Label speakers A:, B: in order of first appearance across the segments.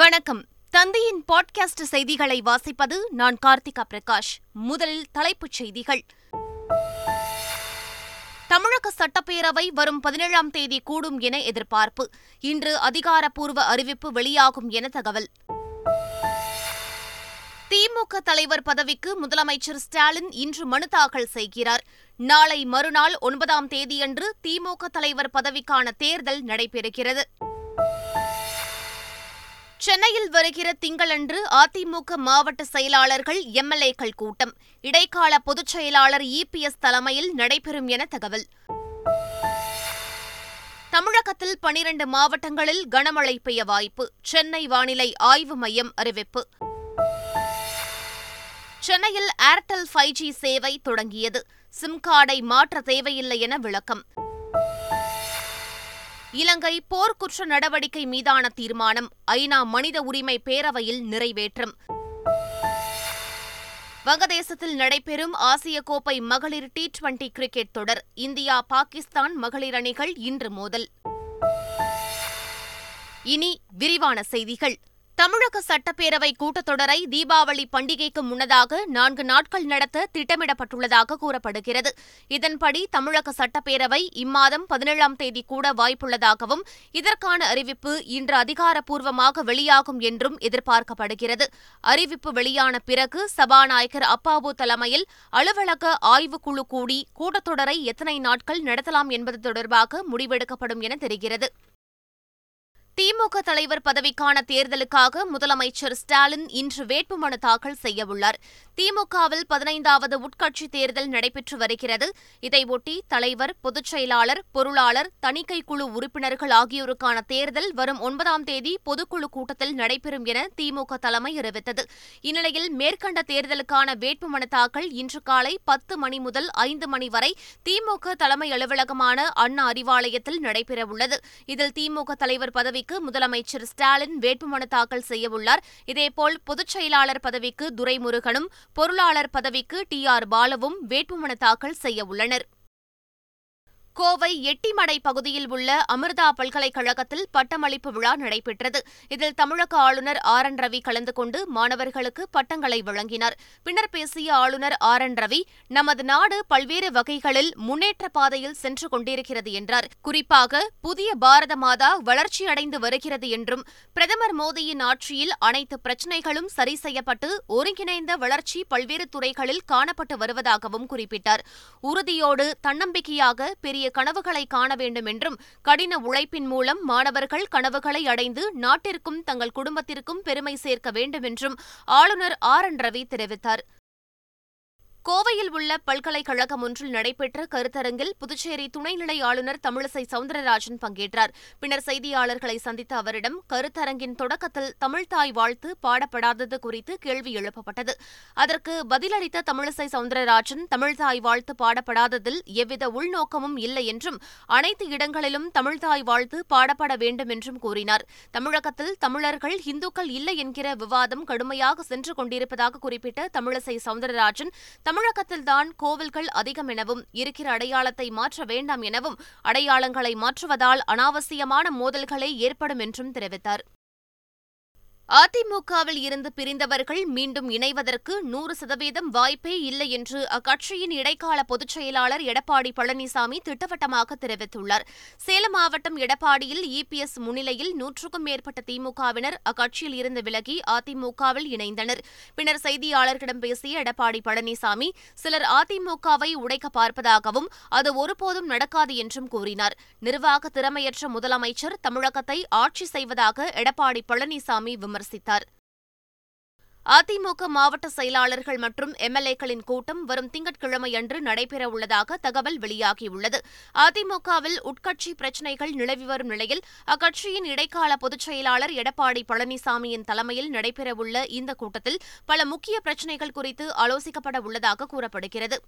A: வணக்கம் தந்தையின் பாட்காஸ்ட் செய்திகளை வாசிப்பது நான் கார்த்திகா பிரகாஷ் முதலில் தலைப்புச் செய்திகள் தமிழக சட்டப்பேரவை வரும் பதினேழாம் தேதி கூடும் என எதிர்பார்ப்பு இன்று அதிகாரப்பூர்வ அறிவிப்பு வெளியாகும் என தகவல் திமுக தலைவர் பதவிக்கு முதலமைச்சர் ஸ்டாலின் இன்று மனு தாக்கல் செய்கிறார் நாளை மறுநாள் ஒன்பதாம் தேதியன்று திமுக தலைவர் பதவிக்கான தேர்தல் நடைபெறுகிறது சென்னையில் வருகிற திங்களன்று அதிமுக மாவட்ட செயலாளர்கள் எம்எல்ஏக்கள் கூட்டம் இடைக்கால பொதுச் செயலாளர் இபிஎஸ் தலைமையில் நடைபெறும் என தகவல் தமிழகத்தில் பனிரண்டு மாவட்டங்களில் கனமழை பெய்ய வாய்ப்பு சென்னை வானிலை ஆய்வு மையம் அறிவிப்பு சென்னையில் ஏர்டெல் ஃபைவ் ஜி சேவை தொடங்கியது சிம் கார்டை மாற்ற தேவையில்லை என விளக்கம் இலங்கை போர்க்குற்ற நடவடிக்கை மீதான தீர்மானம் ஐநா மனித உரிமை பேரவையில் நிறைவேற்றம் வங்கதேசத்தில் நடைபெறும் ஆசிய கோப்பை மகளிர் டி டுவெண்டி கிரிக்கெட் தொடர் இந்தியா பாகிஸ்தான் மகளிர் அணிகள் இன்று மோதல் இனி விரிவான செய்திகள் தமிழக சட்டப்பேரவை கூட்டத்தொடரை தீபாவளி பண்டிகைக்கு முன்னதாக நான்கு நாட்கள் நடத்த திட்டமிடப்பட்டுள்ளதாக கூறப்படுகிறது இதன்படி தமிழக சட்டப்பேரவை இம்மாதம் பதினேழாம் தேதி கூட வாய்ப்புள்ளதாகவும் இதற்கான அறிவிப்பு இன்று அதிகாரப்பூர்வமாக வெளியாகும் என்றும் எதிர்பார்க்கப்படுகிறது அறிவிப்பு வெளியான பிறகு சபாநாயகர் அப்பாவு தலைமையில் அலுவலக ஆய்வுக்குழு கூடி கூட்டத்தொடரை எத்தனை நாட்கள் நடத்தலாம் என்பது தொடர்பாக முடிவெடுக்கப்படும் என தெரிகிறது திமுக தலைவர் பதவிக்கான தேர்தலுக்காக முதலமைச்சர் ஸ்டாலின் இன்று வேட்புமனு தாக்கல் செய்யவுள்ளார் திமுகவில் பதினைந்தாவது உட்கட்சி தேர்தல் நடைபெற்று வருகிறது இதையொட்டி தலைவர் பொதுச் செயலாளர் பொருளாளர் தணிக்கை குழு உறுப்பினர்கள் ஆகியோருக்கான தேர்தல் வரும் ஒன்பதாம் தேதி பொதுக்குழு கூட்டத்தில் நடைபெறும் என திமுக தலைமை அறிவித்தது இந்நிலையில் மேற்கண்ட தேர்தலுக்கான வேட்புமனு தாக்கல் இன்று காலை பத்து மணி முதல் ஐந்து மணி வரை திமுக தலைமை அலுவலகமான அண்ணா அறிவாலயத்தில் நடைபெறவுள்ளது இதில் திமுக தலைவர் பதவி பதவிக்கு முதலமைச்சர் ஸ்டாலின் வேட்புமனு தாக்கல் செய்யவுள்ளார் இதேபோல் பொதுச் செயலாளர் பதவிக்கு துரைமுருகனும் பொருளாளர் பதவிக்கு டி ஆர் பாலுவும் வேட்புமனு தாக்கல் செய்யவுள்ளனர் கோவை எட்டிமடை பகுதியில் உள்ள அமிர்தா பல்கலைக்கழகத்தில் பட்டமளிப்பு விழா நடைபெற்றது இதில் தமிழக ஆளுநர் ஆர் என் ரவி கலந்து கொண்டு மாணவர்களுக்கு பட்டங்களை வழங்கினார் பின்னர் பேசிய ஆளுநர் ஆர் என் ரவி நமது நாடு பல்வேறு வகைகளில் முன்னேற்ற பாதையில் சென்று கொண்டிருக்கிறது என்றார் குறிப்பாக புதிய பாரத மாதா வளர்ச்சியடைந்து வருகிறது என்றும் பிரதமர் மோடியின் ஆட்சியில் அனைத்து பிரச்சினைகளும் சரி செய்யப்பட்டு ஒருங்கிணைந்த வளர்ச்சி பல்வேறு துறைகளில் காணப்பட்டு வருவதாகவும் குறிப்பிட்டார் உறுதியோடு தன்னம்பிக்கையாக பெரிய தங்களுடைய கனவுகளை காண வேண்டும் என்றும் கடின உழைப்பின் மூலம் மாணவர்கள் கனவுகளை அடைந்து நாட்டிற்கும் தங்கள் குடும்பத்திற்கும் பெருமை சேர்க்க வேண்டும் என்றும் ஆளுநர் ஆர் என் ரவி தெரிவித்தார் கோவையில் உள்ள பல்கலைக்கழகம் ஒன்றில் நடைபெற்ற கருத்தரங்கில் புதுச்சேரி துணைநிலை ஆளுநர் தமிழிசை சவுந்தரராஜன் பங்கேற்றார் பின்னர் செய்தியாளர்களை சந்தித்த அவரிடம் கருத்தரங்கின் தொடக்கத்தில் தமிழ்தாய் வாழ்த்து பாடப்படாதது குறித்து கேள்வி எழுப்பப்பட்டது அதற்கு பதிலளித்த தமிழிசை சவுந்தரராஜன் தமிழ்தாய் வாழ்த்து பாடப்படாததில் எவ்வித உள்நோக்கமும் இல்லை என்றும் அனைத்து இடங்களிலும் தமிழ்தாய் வாழ்த்து பாடப்பட வேண்டும் என்றும் கூறினார் தமிழகத்தில் தமிழர்கள் இந்துக்கள் இல்லை என்கிற விவாதம் கடுமையாக சென்று கொண்டிருப்பதாக குறிப்பிட்ட தமிழிசை சவுந்தரராஜன் தமிழகத்தில்தான் கோவில்கள் அதிகம் எனவும் இருக்கிற அடையாளத்தை மாற்ற வேண்டாம் எனவும் அடையாளங்களை மாற்றுவதால் அனாவசியமான மோதல்களே ஏற்படும் என்றும் தெரிவித்தார் அதிமுகவில் இருந்து பிரிந்தவர்கள் மீண்டும் இணைவதற்கு நூறு சதவீதம் வாய்ப்பே இல்லை என்று அக்கட்சியின் இடைக்கால பொதுச் செயலாளர் எடப்பாடி பழனிசாமி திட்டவட்டமாக தெரிவித்துள்ளார் சேலம் மாவட்டம் எடப்பாடியில் இபிஎஸ் முன்னிலையில் நூற்றுக்கும் மேற்பட்ட திமுகவினர் அக்கட்சியில் இருந்து விலகி அதிமுகவில் இணைந்தனர் பின்னர் செய்தியாளர்களிடம் பேசிய எடப்பாடி பழனிசாமி சிலர் அதிமுகவை உடைக்க பார்ப்பதாகவும் அது ஒருபோதும் நடக்காது என்றும் கூறினார் நிர்வாக திறமையற்ற முதலமைச்சர் தமிழகத்தை ஆட்சி செய்வதாக எடப்பாடி பழனிசாமி விமர்சித்தார் விமர்சித்தார் அதிமுக மாவட்ட செயலாளர்கள் மற்றும் எம்எல்ஏக்களின் கூட்டம் வரும் திங்கட்கிழமையன்று நடைபெறவுள்ளதாக தகவல் வெளியாகியுள்ளது அதிமுகவில் உட்கட்சி பிரச்சினைகள் நிலவி வரும் நிலையில் அக்கட்சியின் இடைக்கால பொதுச் செயலாளர் எடப்பாடி பழனிசாமியின் தலைமையில் நடைபெறவுள்ள இந்த கூட்டத்தில் பல முக்கிய பிரச்சினைகள் குறித்து ஆலோசிக்கப்பட உள்ளதாக கூறப்படுகிறது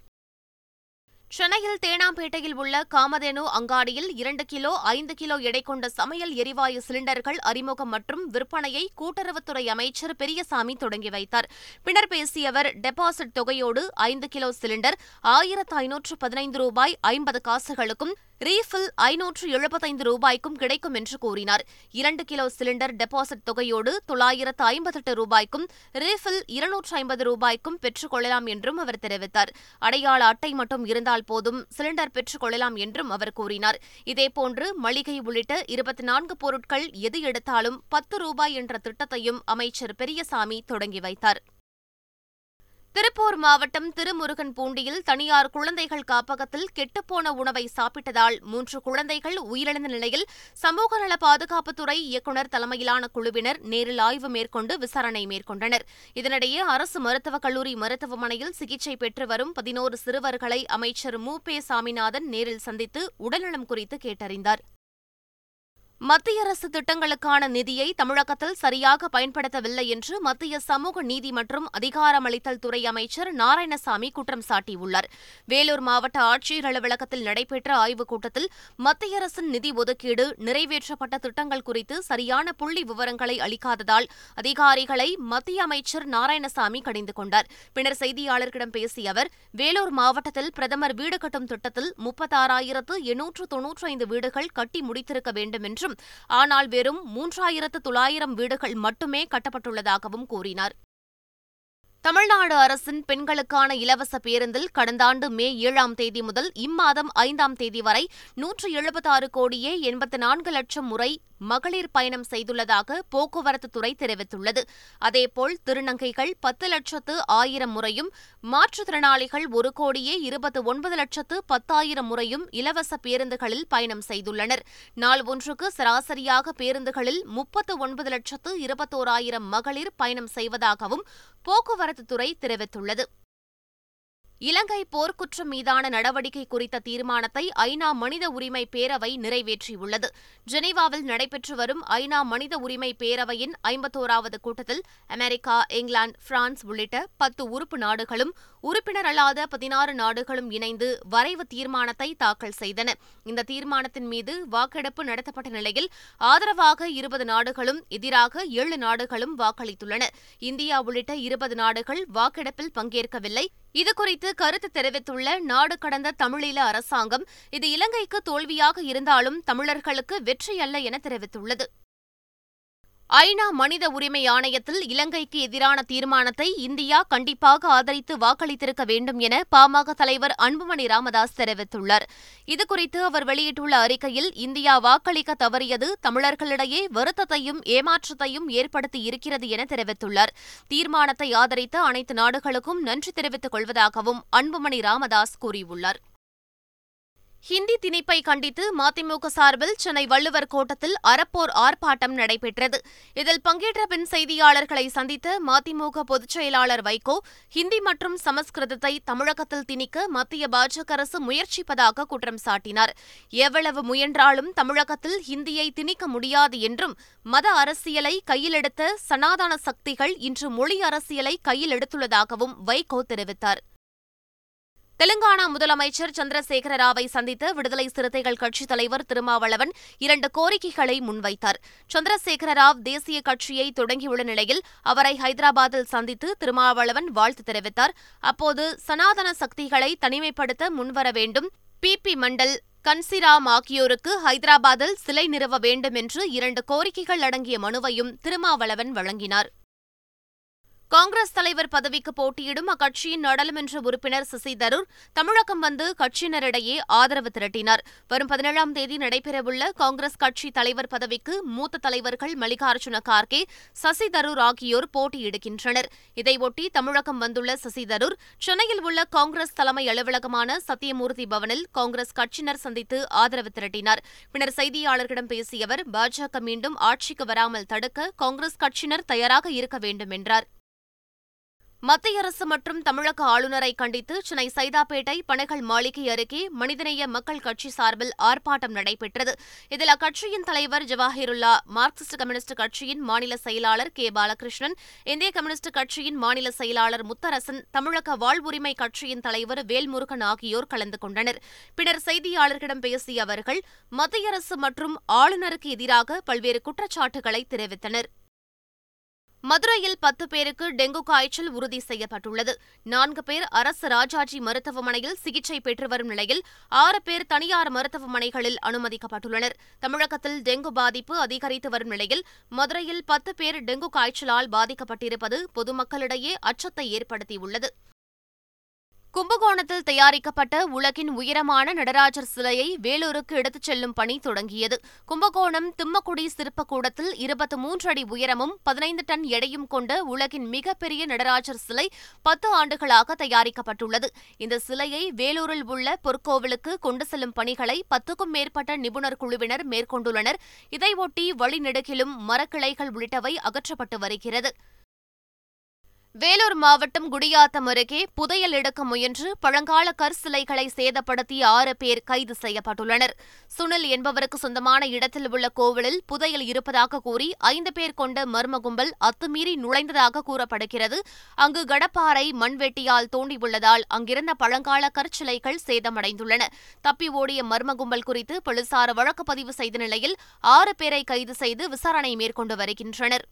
A: சென்னையில் தேனாம்பேட்டையில் உள்ள காமதேனு அங்காடியில் இரண்டு கிலோ ஐந்து கிலோ எடை கொண்ட சமையல் எரிவாயு சிலிண்டர்கள் அறிமுகம் மற்றும் விற்பனையை கூட்டுறவுத்துறை அமைச்சர் பெரியசாமி தொடங்கி வைத்தார் பின்னர் பேசிய அவர் டெபாசிட் தொகையோடு ஐந்து கிலோ சிலிண்டர் ஆயிரத்து ஐநூற்று பதினைந்து ரூபாய் ஐம்பது காசுகளுக்கும் ரீஃபில் ஐநூற்று எழுபத்தைந்து ரூபாய்க்கும் கிடைக்கும் என்று கூறினார் இரண்டு கிலோ சிலிண்டர் டெபாசிட் தொகையோடு தொள்ளாயிரத்து ஐம்பத்தெட்டு ரூபாய்க்கும் ரீஃபில் இருநூற்று ஐம்பது ரூபாய்க்கும் பெற்றுக் கொள்ளலாம் என்றும் அவர் தெரிவித்தார் அடையாள அட்டை மட்டும் இருந்தால் போதும் சிலிண்டர் பெற்றுக் கொள்ளலாம் என்றும் அவர் கூறினார் இதேபோன்று மளிகை உள்ளிட்ட இருபத்தி நான்கு பொருட்கள் எது எடுத்தாலும் பத்து ரூபாய் என்ற திட்டத்தையும் அமைச்சர் பெரியசாமி தொடங்கி வைத்தார் திருப்பூர் மாவட்டம் திருமுருகன் பூண்டியில் தனியார் குழந்தைகள் காப்பகத்தில் கெட்டுப்போன உணவை சாப்பிட்டதால் மூன்று குழந்தைகள் உயிரிழந்த நிலையில் சமூக நல பாதுகாப்புத்துறை இயக்குநர் தலைமையிலான குழுவினர் நேரில் ஆய்வு மேற்கொண்டு விசாரணை மேற்கொண்டனர் இதனிடையே அரசு மருத்துவக் கல்லூரி மருத்துவமனையில் சிகிச்சை பெற்று வரும் பதினோரு சிறுவர்களை அமைச்சர் மு பே சாமிநாதன் நேரில் சந்தித்து உடல்நலம் குறித்து கேட்டறிந்தார் மத்திய அரசு திட்டங்களுக்கான நிதியை தமிழகத்தில் சரியாக பயன்படுத்தவில்லை என்று மத்திய சமூக நீதி மற்றும் அதிகாரமளித்தல் துறை அமைச்சர் நாராயணசாமி குற்றம் சாட்டியுள்ளார் வேலூர் மாவட்ட ஆட்சியர் அலுவலகத்தில் நடைபெற்ற ஆய்வுக் கூட்டத்தில் மத்திய அரசின் நிதி ஒதுக்கீடு நிறைவேற்றப்பட்ட திட்டங்கள் குறித்து சரியான புள்ளி விவரங்களை அளிக்காததால் அதிகாரிகளை மத்திய அமைச்சர் நாராயணசாமி கடிந்து கொண்டார் பின்னர் செய்தியாளர்களிடம் பேசிய அவர் வேலூர் மாவட்டத்தில் பிரதமர் வீடு கட்டும் திட்டத்தில் முப்பத்தாறாயிரத்து எண்ணூற்று ஐந்து வீடுகள் கட்டி முடித்திருக்க வேண்டும் என்றும் என்றும் ஆனால் வெறும் மூன்றாயிரத்து தொள்ளாயிரம் வீடுகள் மட்டுமே கட்டப்பட்டுள்ளதாகவும் கூறினார் தமிழ்நாடு அரசின் பெண்களுக்கான இலவச பேருந்தில் கடந்த ஆண்டு மே ஏழாம் தேதி முதல் இம்மாதம் ஐந்தாம் தேதி வரை நூற்று எழுபத்தாறு கோடியே எண்பத்து நான்கு லட்சம் முறை மகளிர் பயணம் செய்துள்ளதாக போக்குவரத்துத்துறை தெரிவித்துள்ளது அதேபோல் திருநங்கைகள் பத்து லட்சத்து ஆயிரம் முறையும் மாற்றுத்திறனாளிகள் ஒரு கோடியே இருபத்து ஒன்பது லட்சத்து பத்தாயிரம் முறையும் இலவச பேருந்துகளில் பயணம் செய்துள்ளனர் நாள் ஒன்றுக்கு சராசரியாக பேருந்துகளில் முப்பத்து ஒன்பது லட்சத்து இருபத்தோராயிரம் மகளிர் பயணம் செய்வதாகவும் போக்குவரத்து போக்குவரத்துத்துறை தெரிவித்துள்ளது இலங்கை போர்க்குற்றம் மீதான நடவடிக்கை குறித்த தீர்மானத்தை ஐநா மனித உரிமை பேரவை நிறைவேற்றியுள்ளது ஜெனீவாவில் நடைபெற்று வரும் ஐநா மனித உரிமை பேரவையின் ஐம்பத்தோராவது கூட்டத்தில் அமெரிக்கா இங்கிலாந்து பிரான்ஸ் உள்ளிட்ட பத்து உறுப்பு நாடுகளும் உறுப்பினர் அல்லாத பதினாறு நாடுகளும் இணைந்து வரைவு தீர்மானத்தை தாக்கல் செய்தன இந்த தீர்மானத்தின் மீது வாக்கெடுப்பு நடத்தப்பட்ட நிலையில் ஆதரவாக இருபது நாடுகளும் எதிராக ஏழு நாடுகளும் வாக்களித்துள்ளன இந்தியா உள்ளிட்ட இருபது நாடுகள் வாக்கெடுப்பில் பங்கேற்கவில்லை இதுகுறித்து கருத்து தெரிவித்துள்ள நாடு கடந்த தமிழீழ அரசாங்கம் இது இலங்கைக்கு தோல்வியாக இருந்தாலும் தமிழர்களுக்கு வெற்றியல்ல என தெரிவித்துள்ளது ஐநா மனித உரிமை ஆணையத்தில் இலங்கைக்கு எதிரான தீர்மானத்தை இந்தியா கண்டிப்பாக ஆதரித்து வாக்களித்திருக்க வேண்டும் என பாமக தலைவர் அன்புமணி ராமதாஸ் தெரிவித்துள்ளார் இதுகுறித்து அவர் வெளியிட்டுள்ள அறிக்கையில் இந்தியா வாக்களிக்க தவறியது தமிழர்களிடையே வருத்தத்தையும் ஏமாற்றத்தையும் ஏற்படுத்தி இருக்கிறது என தெரிவித்துள்ளார் தீர்மானத்தை ஆதரித்த அனைத்து நாடுகளுக்கும் நன்றி தெரிவித்துக் கொள்வதாகவும் அன்புமணி ராமதாஸ் கூறியுள்ளார் ஹிந்தி திணிப்பை கண்டித்து மதிமுக சார்பில் சென்னை வள்ளுவர் கோட்டத்தில் அறப்போர் ஆர்ப்பாட்டம் நடைபெற்றது இதில் பங்கேற்ற பின் செய்தியாளர்களை சந்தித்த மதிமுக பொதுச் செயலாளர் வைகோ ஹிந்தி மற்றும் சமஸ்கிருதத்தை தமிழகத்தில் திணிக்க மத்திய பாஜக அரசு முயற்சிப்பதாக குற்றம் சாட்டினார் எவ்வளவு முயன்றாலும் தமிழகத்தில் ஹிந்தியை திணிக்க முடியாது என்றும் மத அரசியலை கையிலெடுத்த சனாதன சக்திகள் இன்று மொழி அரசியலை கையில் எடுத்துள்ளதாகவும் வைகோ தெரிவித்தார் தெலுங்கானா முதலமைச்சர் சந்திரசேகர ராவை சந்தித்த விடுதலை சிறுத்தைகள் கட்சித் தலைவர் திருமாவளவன் இரண்டு கோரிக்கைகளை முன்வைத்தார் சந்திரசேகர ராவ் தேசிய கட்சியை தொடங்கியுள்ள நிலையில் அவரை ஹைதராபாத்தில் சந்தித்து திருமாவளவன் வாழ்த்து தெரிவித்தார் அப்போது சனாதன சக்திகளை தனிமைப்படுத்த முன்வர வேண்டும் பி பி மண்டல் கன்சிராம் ஆகியோருக்கு ஹைதராபாத்தில் சிலை நிறுவ வேண்டும் என்று இரண்டு கோரிக்கைகள் அடங்கிய மனுவையும் திருமாவளவன் வழங்கினார் காங்கிரஸ் தலைவர் பதவிக்கு போட்டியிடும் அக்கட்சியின் நாடாளுமன்ற உறுப்பினர் சசி தரூர் தமிழகம் வந்து கட்சியினரிடையே ஆதரவு திரட்டினார் வரும் பதினேழாம் தேதி நடைபெறவுள்ள காங்கிரஸ் கட்சி தலைவர் பதவிக்கு மூத்த தலைவர்கள் மல்லிகார்ஜுன கார்கே சசி தரூர் ஆகியோர் போட்டியிடுகின்றனர் இதையொட்டி தமிழகம் வந்துள்ள சசி தரூர் சென்னையில் உள்ள காங்கிரஸ் தலைமை அலுவலகமான சத்தியமூர்த்தி பவனில் காங்கிரஸ் கட்சியினர் சந்தித்து ஆதரவு திரட்டினார் பின்னர் செய்தியாளர்களிடம் பேசிய அவர் பாஜக மீண்டும் ஆட்சிக்கு வராமல் தடுக்க காங்கிரஸ் கட்சியினர் தயாராக இருக்க வேண்டும் என்றார் மத்திய அரசு மற்றும் தமிழக ஆளுநரை கண்டித்து சென்னை சைதாப்பேட்டை பனைகள் மாளிகை அருகே மனிதநேய மக்கள் கட்சி சார்பில் ஆர்ப்பாட்டம் நடைபெற்றது இதில் அக்கட்சியின் தலைவர் ஜவாஹிருல்லா மார்க்சிஸ்ட் கம்யூனிஸ்ட் கட்சியின் மாநில செயலாளர் கே பாலகிருஷ்ணன் இந்திய கம்யூனிஸ்ட் கட்சியின் மாநில செயலாளர் முத்தரசன் தமிழக வாழ்வுரிமை கட்சியின் தலைவர் வேல்முருகன் ஆகியோர் கலந்து கொண்டனர் பின்னர் செய்தியாளர்களிடம் பேசிய அவர்கள் மத்திய அரசு மற்றும் ஆளுநருக்கு எதிராக பல்வேறு குற்றச்சாட்டுகளை தெரிவித்தனர் மதுரையில் பத்து பேருக்கு டெங்கு காய்ச்சல் உறுதி செய்யப்பட்டுள்ளது நான்கு பேர் அரசு ராஜாஜி மருத்துவமனையில் சிகிச்சை பெற்று வரும் நிலையில் ஆறு பேர் தனியார் மருத்துவமனைகளில் அனுமதிக்கப்பட்டுள்ளனர் தமிழகத்தில் டெங்கு பாதிப்பு அதிகரித்து வரும் நிலையில் மதுரையில் பத்து பேர் டெங்கு காய்ச்சலால் பாதிக்கப்பட்டிருப்பது பொதுமக்களிடையே அச்சத்தை ஏற்படுத்தியுள்ளது கும்பகோணத்தில் தயாரிக்கப்பட்ட உலகின் உயரமான நடராஜர் சிலையை வேலூருக்கு எடுத்துச் செல்லும் பணி தொடங்கியது கும்பகோணம் திம்மக்குடி சிற்பக்கூடத்தில் இருபத்தி மூன்று அடி உயரமும் பதினைந்து டன் எடையும் கொண்ட உலகின் மிகப்பெரிய நடராஜர் சிலை பத்து ஆண்டுகளாக தயாரிக்கப்பட்டுள்ளது இந்த சிலையை வேலூரில் உள்ள பொற்கோவிலுக்கு கொண்டு செல்லும் பணிகளை பத்துக்கும் மேற்பட்ட நிபுணர் குழுவினர் மேற்கொண்டுள்ளனர் இதையொட்டி வழிநெடுகிலும் மரக்கிளைகள் உள்ளிட்டவை அகற்றப்பட்டு வருகிறது வேலூர் மாவட்டம் குடியாத்தம் அருகே புதையல் எடுக்க முயன்று பழங்கால கற்சிலைகளை சேதப்படுத்திய ஆறு பேர் கைது செய்யப்பட்டுள்ளனர் சுனில் என்பவருக்கு சொந்தமான இடத்தில் உள்ள கோவிலில் புதையல் இருப்பதாக கூறி ஐந்து பேர் கொண்ட மர்ம கும்பல் அத்துமீறி நுழைந்ததாக கூறப்படுகிறது அங்கு கடப்பாறை மண்வெட்டியால் தோண்டியுள்ளதால் அங்கிருந்த பழங்கால கற்சிலைகள் சேதமடைந்துள்ளன தப்பி ஓடிய மர்ம கும்பல் குறித்து போலீசார் வழக்கு பதிவு செய்த நிலையில் ஆறு பேரை கைது செய்து விசாரணை மேற்கொண்டு வருகின்றனர்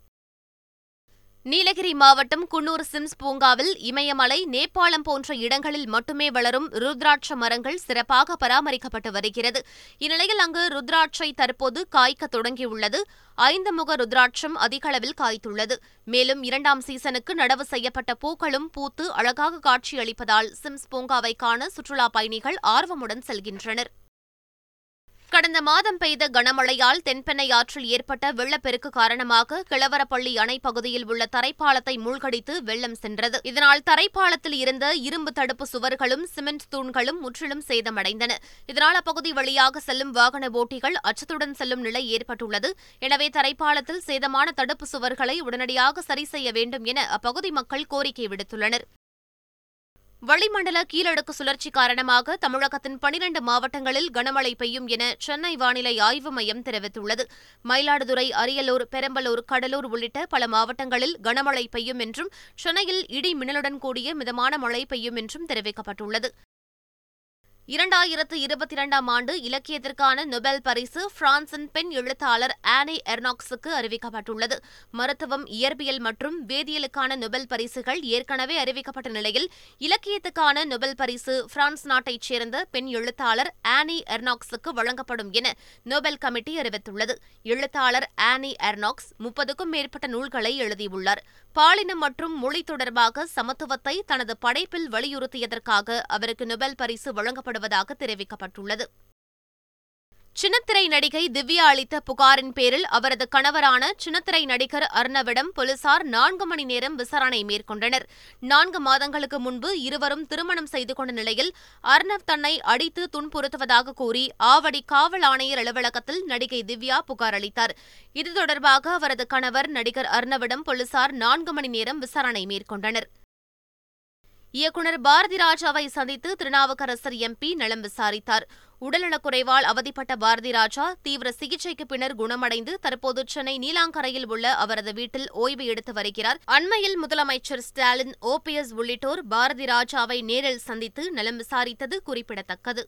A: நீலகிரி மாவட்டம் குன்னூர் சிம்ஸ் பூங்காவில் இமயமலை நேபாளம் போன்ற இடங்களில் மட்டுமே வளரும் ருத்ராட்ச மரங்கள் சிறப்பாக பராமரிக்கப்பட்டு வருகிறது இந்நிலையில் அங்கு ருத்ராட்சை தற்போது காய்க்க தொடங்கியுள்ளது ஐந்து முக ருத்ராட்சம் அதிகளவில் காய்த்துள்ளது மேலும் இரண்டாம் சீசனுக்கு நடவு செய்யப்பட்ட பூக்களும் பூத்து அழகாக காட்சியளிப்பதால் சிம்ஸ் பூங்காவை காண சுற்றுலாப் பயணிகள் ஆர்வமுடன் செல்கின்றனர் கடந்த மாதம் பெய்த கனமழையால் தென்பெண்ணை ஆற்றில் ஏற்பட்ட வெள்ளப்பெருக்கு காரணமாக கிளவரப்பள்ளி அணை பகுதியில் உள்ள தரைப்பாலத்தை மூழ்கடித்து வெள்ளம் சென்றது இதனால் தரைப்பாலத்தில் இருந்த இரும்பு தடுப்பு சுவர்களும் சிமெண்ட் தூண்களும் முற்றிலும் சேதமடைந்தன இதனால் அப்பகுதி வழியாக செல்லும் வாகன ஓட்டிகள் அச்சத்துடன் செல்லும் நிலை ஏற்பட்டுள்ளது எனவே தரைப்பாலத்தில் சேதமான தடுப்பு சுவர்களை உடனடியாக சரி செய்ய வேண்டும் என அப்பகுதி மக்கள் கோரிக்கை விடுத்துள்ளனர் வளிமண்டல கீழடுக்கு சுழற்சி காரணமாக தமிழகத்தின் பனிரண்டு மாவட்டங்களில் கனமழை பெய்யும் என சென்னை வானிலை ஆய்வு மையம் தெரிவித்துள்ளது மயிலாடுதுறை அரியலூர் பெரம்பலூர் கடலூர் உள்ளிட்ட பல மாவட்டங்களில் கனமழை பெய்யும் என்றும் சென்னையில் இடி மின்னலுடன் கூடிய மிதமான மழை பெய்யும் என்றும் தெரிவிக்கப்பட்டுள்ளது இரண்டாயிரத்து இருபத்தி இரண்டாம் ஆண்டு இலக்கியத்திற்கான நொபெல் பரிசு பிரான்சின் பெண் எழுத்தாளர் ஆனி எர்னாக்ஸுக்கு அறிவிக்கப்பட்டுள்ளது மருத்துவம் இயற்பியல் மற்றும் வேதியியலுக்கான நொபெல் பரிசுகள் ஏற்கனவே அறிவிக்கப்பட்ட நிலையில் இலக்கியத்துக்கான நொபெல் பரிசு பிரான்ஸ் நாட்டைச் சேர்ந்த பெண் எழுத்தாளர் ஆனி எர்னாக்ஸுக்கு வழங்கப்படும் என நொபெல் கமிட்டி அறிவித்துள்ளது எழுத்தாளர் ஆனி எர்னாக்ஸ் முப்பதுக்கும் மேற்பட்ட நூல்களை எழுதியுள்ளார் பாலினம் மற்றும் மொழி தொடர்பாக சமத்துவத்தை தனது படைப்பில் வலியுறுத்தியதற்காக அவருக்கு நொபல் பரிசு வழங்கப்படுவதாக தெரிவிக்கப்பட்டுள்ளது சின்னத்திரை நடிகை திவ்யா அளித்த புகாரின் பேரில் அவரது கணவரான சின்னத்திரை நடிகர் அர்ணவிடம் போலீசார் நான்கு மணி நேரம் விசாரணை மேற்கொண்டனர் நான்கு மாதங்களுக்கு முன்பு இருவரும் திருமணம் செய்து கொண்ட நிலையில் அர்ணவ் தன்னை அடித்து துன்புறுத்துவதாக கூறி ஆவடி காவல் ஆணையர் அலுவலகத்தில் நடிகை திவ்யா புகார் அளித்தார் இது தொடர்பாக அவரது கணவர் நடிகர் அர்ணவிடம் போலீசார் நான்கு மணி நேரம் விசாரணை மேற்கொண்டனர் இயக்குநர் பாரதிராஜாவை சந்தித்து திருநாவுக்கரசர் எம்பி நலம் விசாரித்தார் உடல்நலக்குறைவால் அவதிப்பட்ட பாரதிராஜா தீவிர சிகிச்சைக்கு பின்னர் குணமடைந்து தற்போது சென்னை நீலாங்கரையில் உள்ள அவரது வீட்டில் ஓய்வு எடுத்து வருகிறார் அண்மையில் முதலமைச்சர் ஸ்டாலின் ஓபிஎஸ் உள்ளிட்டோர் பாரதிராஜாவை நேரில் சந்தித்து நலம் விசாரித்தது குறிப்பிடத்தக்கது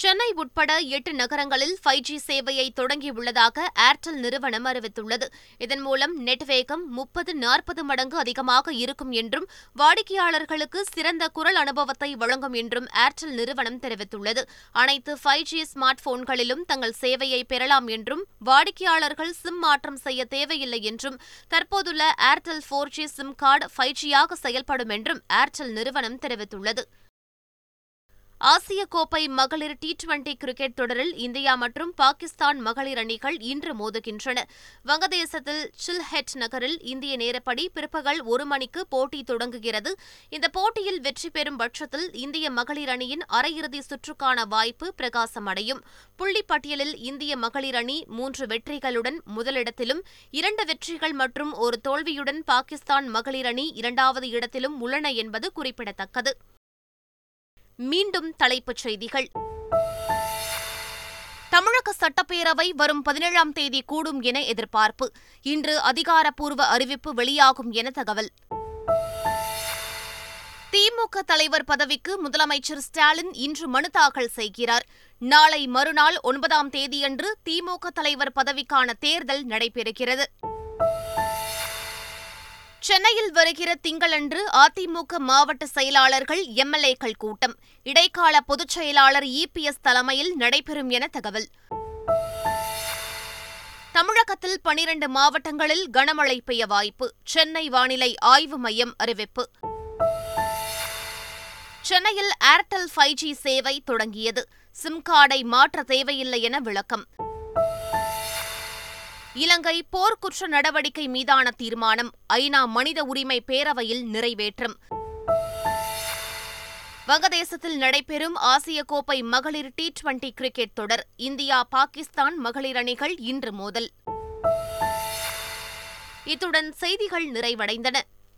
A: சென்னை உட்பட எட்டு நகரங்களில் ஃபைவ் ஜி சேவையை தொடங்கியுள்ளதாக ஏர்டெல் நிறுவனம் அறிவித்துள்ளது இதன் மூலம் நெட் வேகம் முப்பது நாற்பது மடங்கு அதிகமாக இருக்கும் என்றும் வாடிக்கையாளர்களுக்கு சிறந்த குரல் அனுபவத்தை வழங்கும் என்றும் ஏர்டெல் நிறுவனம் தெரிவித்துள்ளது அனைத்து ஃபைவ் ஜி ஸ்மார்ட் போன்களிலும் தங்கள் சேவையை பெறலாம் என்றும் வாடிக்கையாளர்கள் சிம் மாற்றம் செய்ய தேவையில்லை என்றும் தற்போதுள்ள Airtel four G SIM card five ஜியாக செயல்படும் என்றும் ஏர்டெல் நிறுவனம் தெரிவித்துள்ளது ஆசிய கோப்பை மகளிர் டி டுவெண்டி கிரிக்கெட் தொடரில் இந்தியா மற்றும் பாகிஸ்தான் மகளிர் அணிகள் இன்று மோதுகின்றன வங்கதேசத்தில் சில்ஹெட் நகரில் இந்திய நேரப்படி பிற்பகல் ஒரு மணிக்கு போட்டி தொடங்குகிறது இந்த போட்டியில் வெற்றி பெறும் பட்சத்தில் இந்திய மகளிர் அணியின் அரையிறுதி சுற்றுக்கான வாய்ப்பு பிரகாசமடையும் புள்ளிப்பட்டியலில் இந்திய மகளிர் அணி மூன்று வெற்றிகளுடன் முதலிடத்திலும் இரண்டு வெற்றிகள் மற்றும் ஒரு தோல்வியுடன் பாகிஸ்தான் மகளிர் அணி இரண்டாவது இடத்திலும் உள்ளன என்பது குறிப்பிடத்தக்கது மீண்டும் தலைப்புச் செய்திகள் தமிழக சட்டப்பேரவை வரும் பதினேழாம் தேதி கூடும் என எதிர்பார்ப்பு இன்று அதிகாரப்பூர்வ அறிவிப்பு வெளியாகும் என தகவல் திமுக தலைவர் பதவிக்கு முதலமைச்சர் ஸ்டாலின் இன்று மனு தாக்கல் செய்கிறார் நாளை மறுநாள் ஒன்பதாம் தேதியன்று திமுக தலைவர் பதவிக்கான தேர்தல் நடைபெறுகிறது சென்னையில் வருகிற திங்களன்று அதிமுக மாவட்ட செயலாளர்கள் எம்எல்ஏக்கள் கூட்டம் இடைக்கால பொதுச் செயலாளர் இபிஎஸ் தலைமையில் நடைபெறும் என தகவல் தமிழகத்தில் பனிரண்டு மாவட்டங்களில் கனமழை பெய்ய வாய்ப்பு சென்னை வானிலை ஆய்வு மையம் அறிவிப்பு சென்னையில் ஏர்டெல் ஃபைவ் ஜி சேவை தொடங்கியது சிம் கார்டை மாற்ற தேவையில்லை என விளக்கம் இலங்கை போர்க்குற்ற நடவடிக்கை மீதான தீர்மானம் ஐநா மனித உரிமை பேரவையில் நிறைவேற்றம் வங்கதேசத்தில் நடைபெறும் ஆசிய கோப்பை மகளிர் டி டுவெண்டி கிரிக்கெட் தொடர் இந்தியா பாகிஸ்தான் மகளிர் அணிகள் இன்று மோதல் இத்துடன் செய்திகள் நிறைவடைந்தன